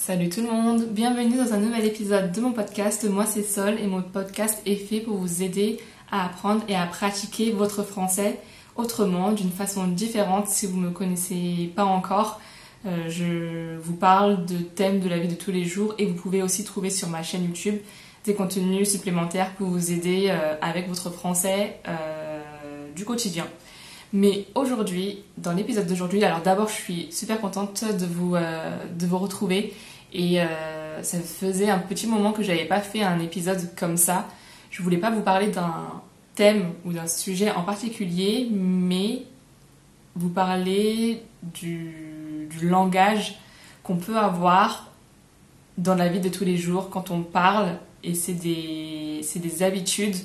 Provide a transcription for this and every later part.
Salut tout le monde, bienvenue dans un nouvel épisode de mon podcast. Moi c'est Sol et mon podcast est fait pour vous aider à apprendre et à pratiquer votre français autrement, d'une façon différente si vous ne me connaissez pas encore. Euh, je vous parle de thèmes de la vie de tous les jours et vous pouvez aussi trouver sur ma chaîne YouTube des contenus supplémentaires pour vous aider euh, avec votre français euh, du quotidien. Mais aujourd'hui, dans l'épisode d'aujourd'hui, alors d'abord je suis super contente de vous, de vous retrouver et ça faisait un petit moment que j'avais pas fait un épisode comme ça. Je voulais pas vous parler d'un thème ou d'un sujet en particulier, mais vous parler du, du langage qu'on peut avoir dans la vie de tous les jours quand on parle et c'est des, des habitudes,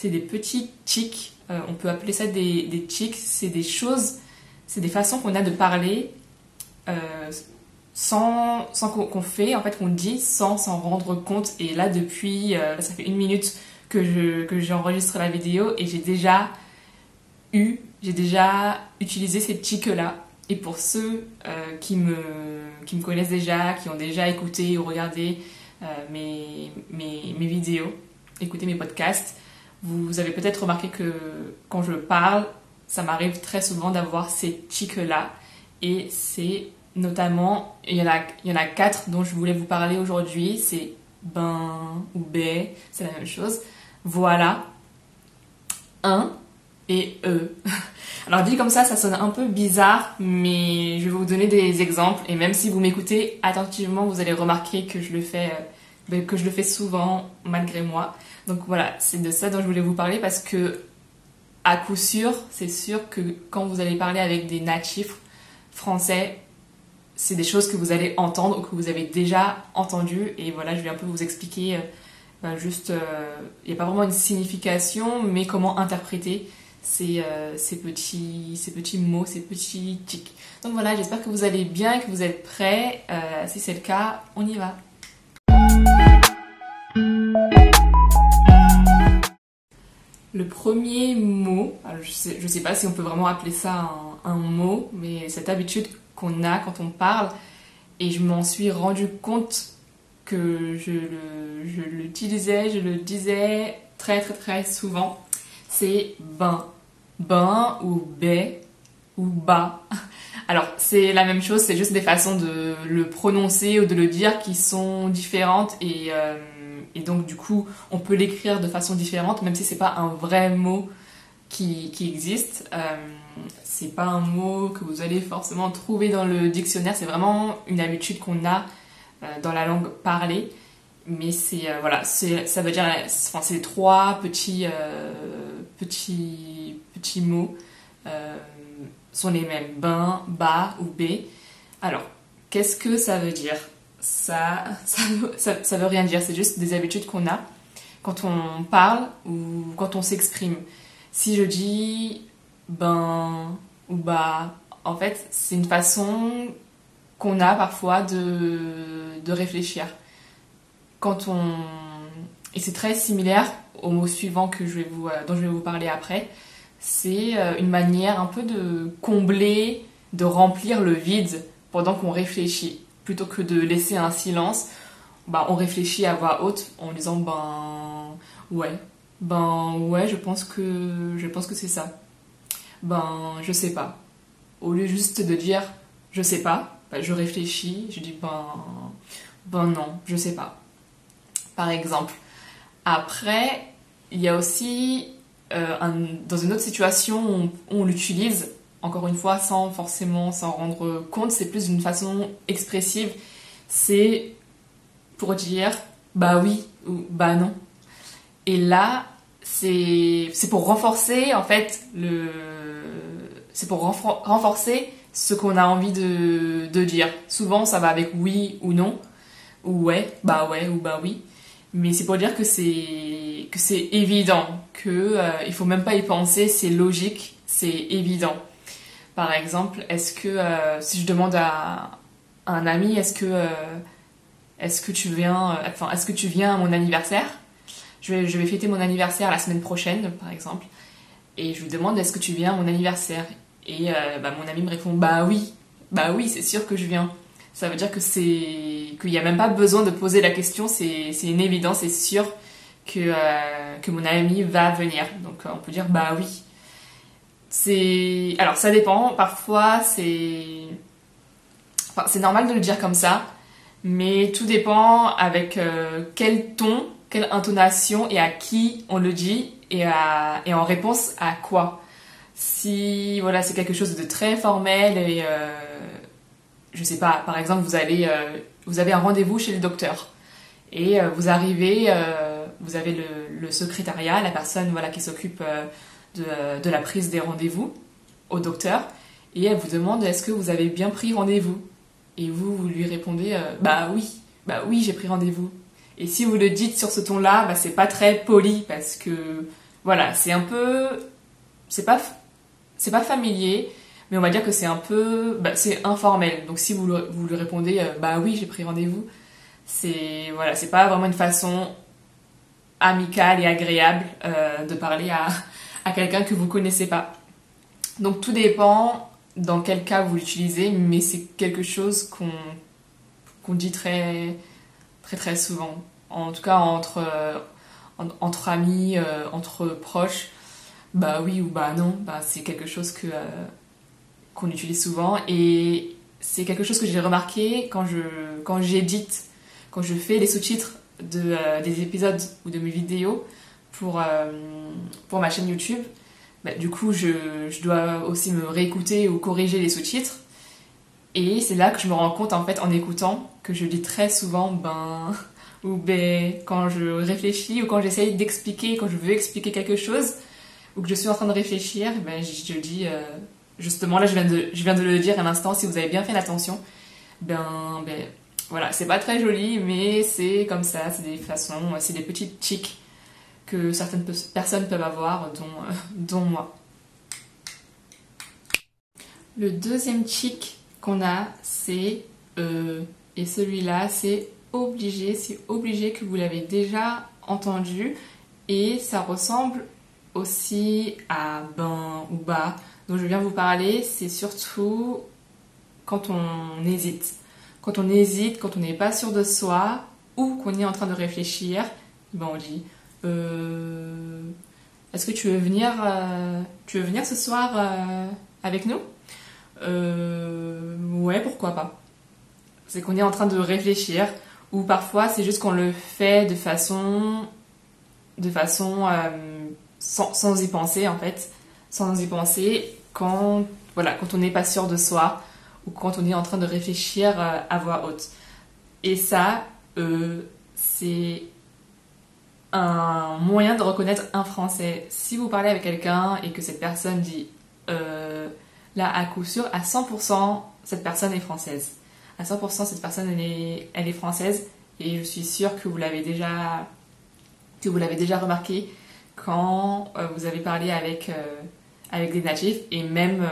c'est des petits tics, euh, on peut appeler ça des, des tics, c'est des choses, c'est des façons qu'on a de parler euh, sans, sans qu'on fait, en fait qu'on dit sans s'en rendre compte. Et là depuis, euh, ça fait une minute que je que j'enregistre la vidéo et j'ai déjà eu, j'ai déjà utilisé ces tics là. Et pour ceux qui, me, qui me connaissent déjà, qui ont déjà écouté ou regardé mes, mes, mes, vidéos, écouter mes podcasts, vous avez peut-être remarqué que quand je parle, ça m'arrive très souvent d'avoir ces tics-là. Et c'est notamment, il y, en a, il y en a quatre dont je voulais vous parler aujourd'hui. C'est ben ou b, c'est la même chose. Voilà, un et e. Alors dit comme ça, ça sonne un peu bizarre, mais je vais vous donner des exemples. Et même si vous m'écoutez attentivement, vous allez remarquer que je le fais, euh, ben, que je le fais souvent malgré moi. Donc voilà, c'est de ça dont je voulais vous parler parce que à coup sûr, c'est sûr que quand vous allez parler avec des natifs français, c'est des choses que vous allez entendre ou que vous avez déjà entendues. Et voilà, je vais un peu vous expliquer. Euh, ben, juste, euh, il n'y a pas vraiment une signification, mais comment interpréter ces, euh, ces, petits, mots, ces petits tics. Donc voilà, j'espère que vous allez bien que vous êtes prêts. Si c'est le cas, on y va. Le premier mot, je sais, je sais pas si on peut vraiment appeler ça un, mot, mais cette habitude qu'on a quand on parle, et je m'en suis rendu compte que je l'utilisais, je le disais très très très souvent c'est ben. Ben ou bé ou bas. Alors, c'est la même chose, c'est juste des façons de le prononcer ou de le dire qui sont différentes et, euh, et donc du coup, on peut l'écrire de façon différente, même si c'est pas un vrai mot qui, qui existe. Euh, c'est pas un mot que vous allez forcément trouver dans le dictionnaire, c'est vraiment une habitude qu'on a euh, dans la langue parlée. Mais c'est euh, voilà ça veut dire enfin c'est trois petits euh, petits petits mots euh, sont les mêmes. Bain bas ou b alors qu'est-ce que ça veut dire? Ça ça, ça, veut rien dire c'est juste des habitudes qu'on a quand on parle ou quand on s'exprime si je dis ben ou bas en fait c'est une façon qu'on a parfois de, de réfléchir quand on et c'est très similaire au mot suivant que je vais vous, euh, dont je vais vous parler après. C'est euh, une manière un peu de combler, de remplir le vide pendant qu'on réfléchit. Plutôt que de laisser un silence, bah, on réfléchit à voix haute en disant ben ouais, ben ouais, je pense que je pense que c'est ça. Ben je sais pas. Au lieu juste de dire je sais pas, bah, je réfléchis, je dis ben ben non, je sais pas par exemple. Après, il y a aussi, euh, dans une autre situation, où on, l'utilise, encore une fois, sans forcément s'en rendre compte, c'est plus d'une façon expressive. C'est pour dire bah oui ou bah non. Et là, c'est pour renforcer, en fait, le. C'est pour renforcer ce qu'on a envie de, dire. Souvent, ça va avec oui ou non, ou ouais, bah ouais ou bah oui. Mais c'est pour dire que c'est que c'est évident, que euh, il faut même pas y penser, c'est logique, c'est évident. Par exemple, est-ce que euh, si je demande à, un ami, est-ce que euh, est-ce que tu viens, euh, enfin est-ce que tu viens à mon anniversaire? Je vais, fêter mon anniversaire la semaine prochaine, par exemple, et je lui demande est-ce que tu viens à mon anniversaire? Et bah, mon ami me répond bah oui, bah oui, c'est sûr que je viens. ça veut dire que c'est qu'il n'y a même pas besoin de poser la question, c'est une évidence, c'est sûr que, que mon ami va venir. Donc on peut dire bah oui. C'est alors ça dépend. Parfois c'est enfin, c'est normal de le dire comme ça, mais tout dépend avec euh, quel ton, quelle intonation et à qui on le dit et, à, et en réponse à quoi. Si voilà c'est quelque chose de très formel et euh, je sais pas, par exemple vous allez vous avez un rendez-vous chez le docteur et vous arrivez vous avez le, secrétariat, la personne voilà, qui s'occupe euh, de, la prise des rendez-vous au docteur, et elle vous demande est-ce que vous avez bien pris rendez-vous? Et vous, vous lui répondez euh, bah oui, bah oui, j'ai pris rendez-vous. Et si vous le dites sur ce ton-là, bah, c'est pas très poli parce que voilà, c'est un peu. C'est pas, c'est pas familier, mais on va dire que c'est un peu. Bah, c'est informel. Donc si vous, vous lui répondez euh, bah oui, j'ai pris rendez-vous, c'est voilà, c'est pas vraiment une façon amical et agréable euh, de parler à, à quelqu'un que vous connaissez pas. Donc tout dépend dans quel cas vous l'utilisez, mais c'est quelque chose qu'on dit très très très souvent. En tout cas entre euh, entre amis, euh, entre proches, bah oui ou bah non, bah c'est quelque chose que qu'on utilise souvent et c'est quelque chose que j'ai remarqué quand quand j'édite, quand je fais les sous-titres de, euh, des épisodes ou de mes vidéos pour, euh, pour ma chaîne YouTube. Bah, du coup, je, je, dois aussi me réécouter ou corriger les sous-titres. Et c'est là que je me rends compte, en fait, en écoutant, que je dis très souvent ben ou ben quand je réfléchis ou quand j'essaye d'expliquer, quand je veux expliquer quelque chose ou que je suis en train de réfléchir, ben je, dis euh, justement là je viens de je viens de le dire à l'instant si vous avez bien fait l'attention, ben ben voilà, c'est pas très joli, mais c'est comme ça, c'est des façons, c'est des petites tics certaines personnes peuvent avoir, dont, euh, dont moi. Le deuxième tic qu'on a, c'est euh, et celui-là, c'est obligé, c'est obligé que vous l'avez déjà entendu et ça ressemble aussi à ben ou bas dont je viens vous parler, c'est surtout quand on hésite quand on hésite, quand on n'est pas sûr de soi ou qu'on est en train de réfléchir, ben on dit euh, Est-ce que tu veux venir, euh, tu veux venir ce soir euh, avec nous? Ouais, pourquoi pas. C'est qu'on est en train de réfléchir ou parfois c'est juste qu'on le fait de façon, de façon sans, sans, y penser en fait, sans y penser quand voilà quand on n'est pas sûr de soi ou quand on est en train de réfléchir à voix haute. Et ça, c'est un moyen de reconnaître un français. Si vous parlez avec quelqu'un et que cette personne dit euh, là à coup sûr, à 100%, cette personne est française. À 100%, cette personne elle est, elle est française et je suis sûre que vous l'avez déjà que vous l'avez déjà remarqué quand vous avez parlé avec avec des natifs et même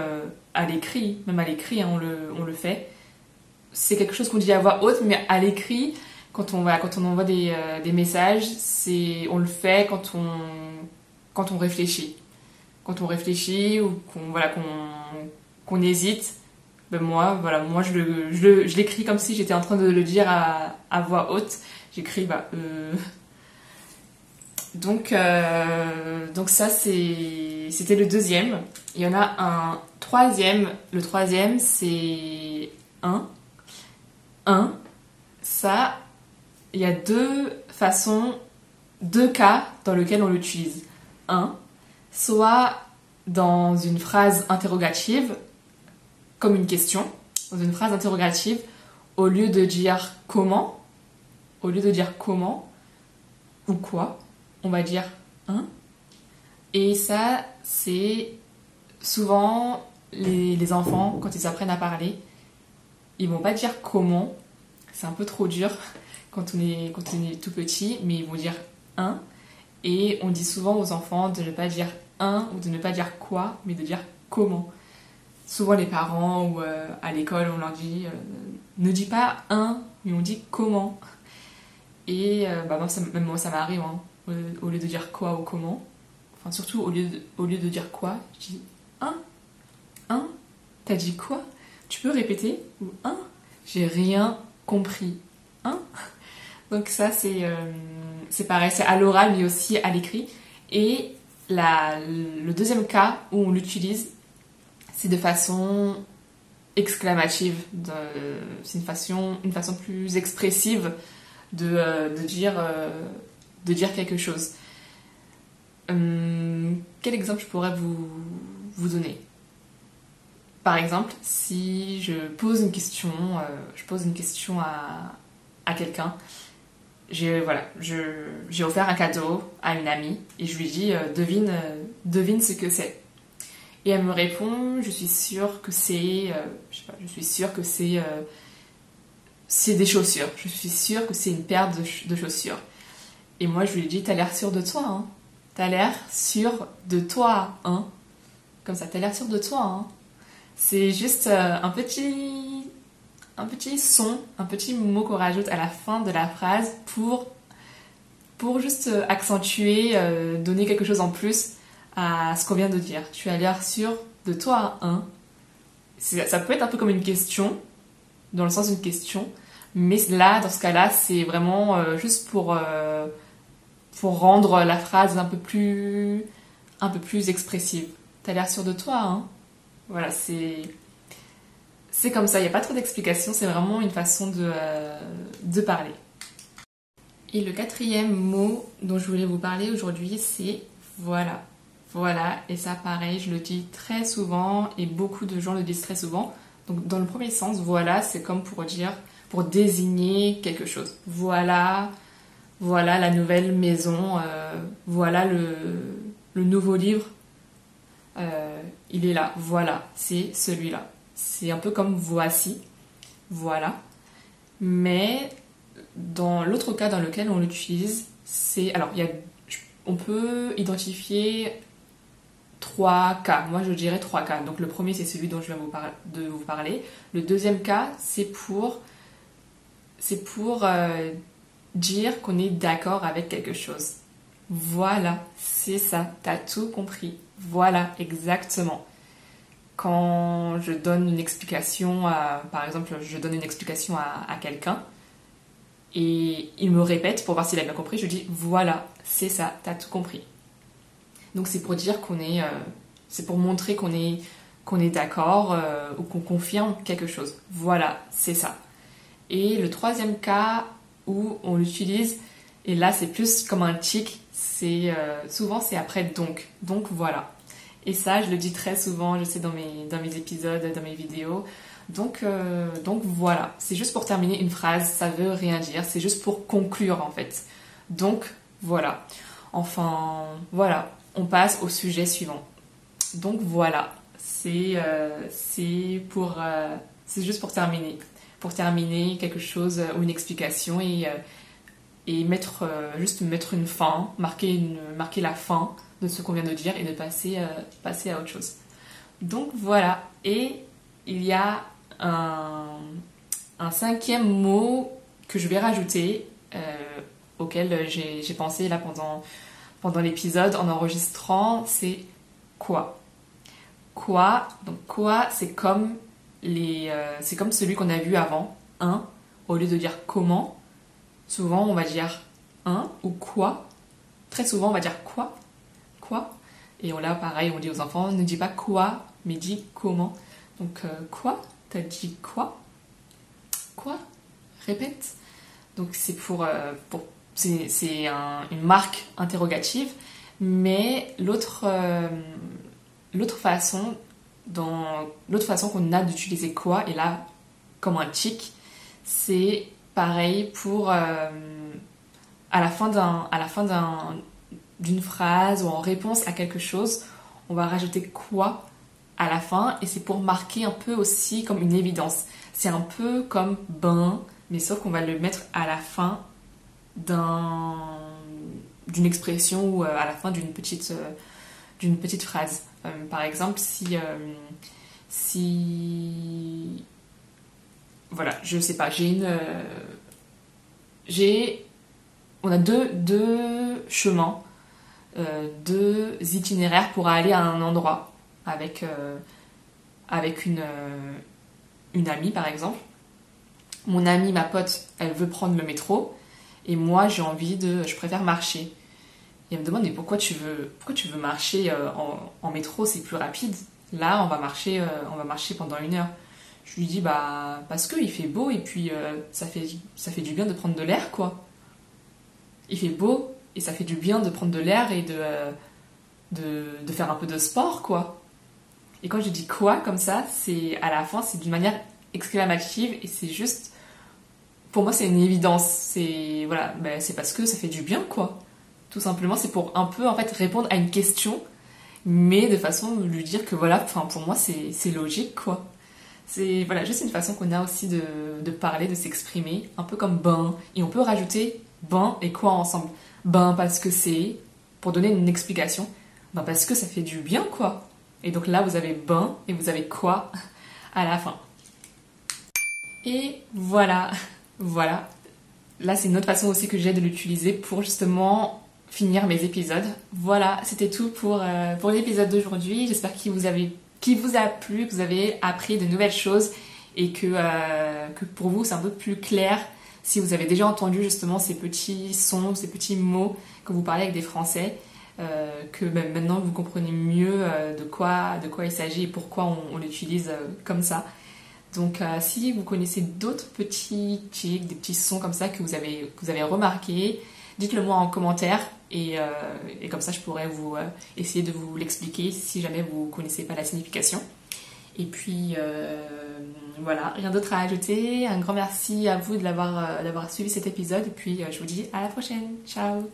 à l'écrit, même à l'écrit, hein, on, le, on le fait. C'est quelque chose qu'on dit à voix haute, mais à l'écrit, quand on, voilà, quand on envoie des, euh, des messages, c'est, on le fait quand on, quand on réfléchit. Quand on réfléchit ou qu'on, voilà, qu'on, qu'on hésite, ben moi, voilà, moi je, le, je, l'écris comme si j'étais en train de le dire à, voix haute. J'écris, bah, euh... donc, euh, donc ça, c'est, c'était le deuxième. Il y en a un troisième. Le troisième, c'est 1. 1. Ça, il y a deux façons, deux cas dans lesquels on l'utilise. 1. Soit dans une phrase interrogative, comme une question, dans une phrase interrogative, au lieu de dire comment, au lieu de dire comment ou quoi, on va dire un. Et ça, c'est souvent les, enfants, quand ils apprennent à parler, ils vont pas dire comment, c'est un peu trop dur quand on, est, tout petit, mais ils vont dire un. Et on dit souvent aux enfants de ne pas dire un ou de ne pas dire quoi, mais de dire comment. Souvent les parents ou euh, à l'école, on leur dit euh, ne dis pas un, mais on dit comment. Et euh, bah, même moi, ça m'arrive, hein. au, lieu de dire quoi ou comment. Enfin, surtout au lieu de, au lieu de dire quoi, je dis un. Un T'as dit quoi? Tu peux répéter? Ou un j'ai rien compris. Hein Donc ça, c'est c'est pareil, c'est à l'oral, mais aussi à l'écrit. Et la, le deuxième cas où on l'utilise, c'est de façon exclamative. C'est une façon, une façon plus expressive de, euh, de, dire, euh, de dire quelque chose. Hum, quel exemple je pourrais vous, vous donner? Par exemple, si je pose une question, euh, je pose une question à, à quelqu'un, j'ai voilà, j'ai offert un cadeau à une amie et je lui dis devine, devine ce que c'est. Et elle me répond, je suis sûre que c'est, euh, je sais pas, je suis sûre que c'est, euh, c'est des chaussures. Je suis sûre que c'est une paire de, chaussures. Et moi, je lui dis, t'as l'air sûre de toi, hein. T'as l'air sûre de toi, hein. Comme ça, t'as l'air sûre de toi, hein. C'est juste euh, un petit, un petit son, un petit mot qu'on rajoute à la fin de la phrase pour, pour juste accentuer, donner quelque chose en plus à ce qu'on vient de dire. Tu as l'air sûr de toi, hein Ça peut être un peu comme une question, dans le sens d'une question, mais là, dans ce cas-là, c'est vraiment euh, juste pour, euh, pour rendre la phrase un peu plus, un peu plus expressive. T'as l'air sûr de toi, hein Voilà, c'est. C'est comme ça, il n'y a pas trop d'explications, c'est vraiment une façon de, euh, de parler. Et le quatrième mot dont je voulais vous parler aujourd'hui, c'est voilà. Voilà, et ça pareil, je le dis très souvent et beaucoup de gens le disent très souvent. Donc dans le premier sens, voilà, c'est comme pour dire, pour désigner quelque chose. Voilà, voilà la nouvelle maison, euh, voilà le, nouveau livre, euh, il est là, voilà, c'est celui-là. C'est un peu comme voici, voilà. Mais dans l'autre cas dans lequel on l'utilise, c'est alors y a, on peut identifier trois cas. Moi, je dirais trois cas. Donc, le premier, c'est celui dont je viens vous de vous parler. Le deuxième cas, c'est pour, c'est pour euh, dire qu'on est d'accord avec quelque chose. Voilà, c'est ça. T'as tout compris. Voilà, exactement. Quand je donne une explication, à, par exemple, je donne une explication à, quelqu'un et il me répète pour voir s'il a bien compris, je dis voilà, c'est ça, t'as tout compris. Donc c'est pour dire qu'on est, euh, c'est pour montrer qu'on est, est d'accord euh, ou qu'on confirme quelque chose. Voilà, c'est ça. Et le troisième cas où on l'utilise, et là c'est plus comme un tic, c'est euh, souvent c'est après donc. Donc voilà. Et ça, je le dis très souvent, je sais dans mes, dans mes épisodes, dans mes vidéos. Donc, donc voilà, c'est juste pour terminer une phrase, ça veut rien dire, c'est juste pour conclure en fait. Donc voilà. Enfin, voilà on passe au sujet suivant. Donc voilà, c'est euh, euh, juste pour terminer, pour terminer quelque chose ou une explication et euh, et mettre juste mettre une fin, marquer la fin de ce qu'on vient de dire et de passer passer à autre chose. Donc voilà, et il y a un, cinquième mot que je vais rajouter auquel j'ai pensé là pendant l'épisode en enregistrant, c'est quoi? Quoi, donc quoi, c'est comme les, euh, c'est comme celui qu'on a vu avant, un, au lieu de dire comment, souvent on va dire un ou quoi. Très souvent on va dire quoi, quoi. Et on là pareil, on dit aux enfants, ne dis pas quoi, mais dis comment. Donc euh, quoi, t'as dit quoi, quoi, répète. Donc c'est pour, euh, c'est une marque interrogative, mais l'autre euh, l'autre façon l'autre façon qu'on a d'utiliser quoi et là comme un tic, c'est pareil pour euh, à la fin d'un à la fin d'une phrase ou en réponse à quelque chose, on va rajouter quoi à la fin et c'est pour marquer un peu aussi comme une évidence. C'est un peu comme ben, mais sauf qu'on va le mettre à la fin d'une expression ou euh, à la fin d'une petite, euh, d'une petite phrase. Par exemple, si, si. Voilà, je sais pas, j'ai une. j'ai. On a deux, chemins, deux itinéraires pour aller à un endroit avec, avec une, amie par exemple. mon amie, ma pote, elle veut prendre le métro, et moi j'ai envie de, je préfère marcher. Et elle me demande mais pourquoi tu veux, pourquoi tu veux marcher euh, en, métro, c'est plus rapide? Là, on va marcher, euh, on va marcher pendant une heure. Je lui dis bah parce que il fait beau et puis euh, ça fait ça fait du bien de prendre de l'air quoi. Il fait beau et ça fait du bien de prendre de l'air et de, de, de faire un peu de sport quoi. Et quand je dis quoi comme ça, c'est à la fin c'est d'une manière exclamative et c'est juste pour moi c'est une évidence. C'est voilà, ben, c'est parce que ça fait du bien quoi. Tout simplement, c'est pour un peu en fait répondre à une question, mais de façon de lui dire que voilà, enfin pour moi c'est logique quoi. C'est voilà, juste une façon qu'on a aussi de, parler, de s'exprimer, un peu comme ben, et on peut rajouter ben et quoi ensemble. Ben parce que c'est, pour donner une explication, ben parce que ça fait du bien quoi. Et donc là vous avez ben et vous avez quoi à la fin. Et voilà, voilà. Là, c'est une autre façon aussi que j'ai de l'utiliser pour justement finir mes épisodes. Voilà, c'était tout pour, euh, pour l'épisode d'aujourd'hui. J'espère qu'il vous, vous a plu, que vous avez appris de nouvelles choses et que, euh, que pour vous, c'est un peu plus clair si vous avez déjà entendu justement ces petits sons, ces petits mots que vous parlez avec des Français. Euh, que ben, maintenant vous comprenez mieux de, quoi, de quoi il s'agit et pourquoi on, l'utilise comme ça. Donc euh, si vous connaissez d'autres petits tics, des petits sons comme ça que vous avez, que vous avez remarqués, dites-le moi en commentaire et, euh, et, comme ça je pourrais vous euh, essayer de vous l'expliquer si jamais vous ne connaissez pas la signification. Et puis voilà, rien d'autre à ajouter. Un grand merci à vous de d'avoir suivi cet épisode et puis je vous dis à la prochaine. Ciao.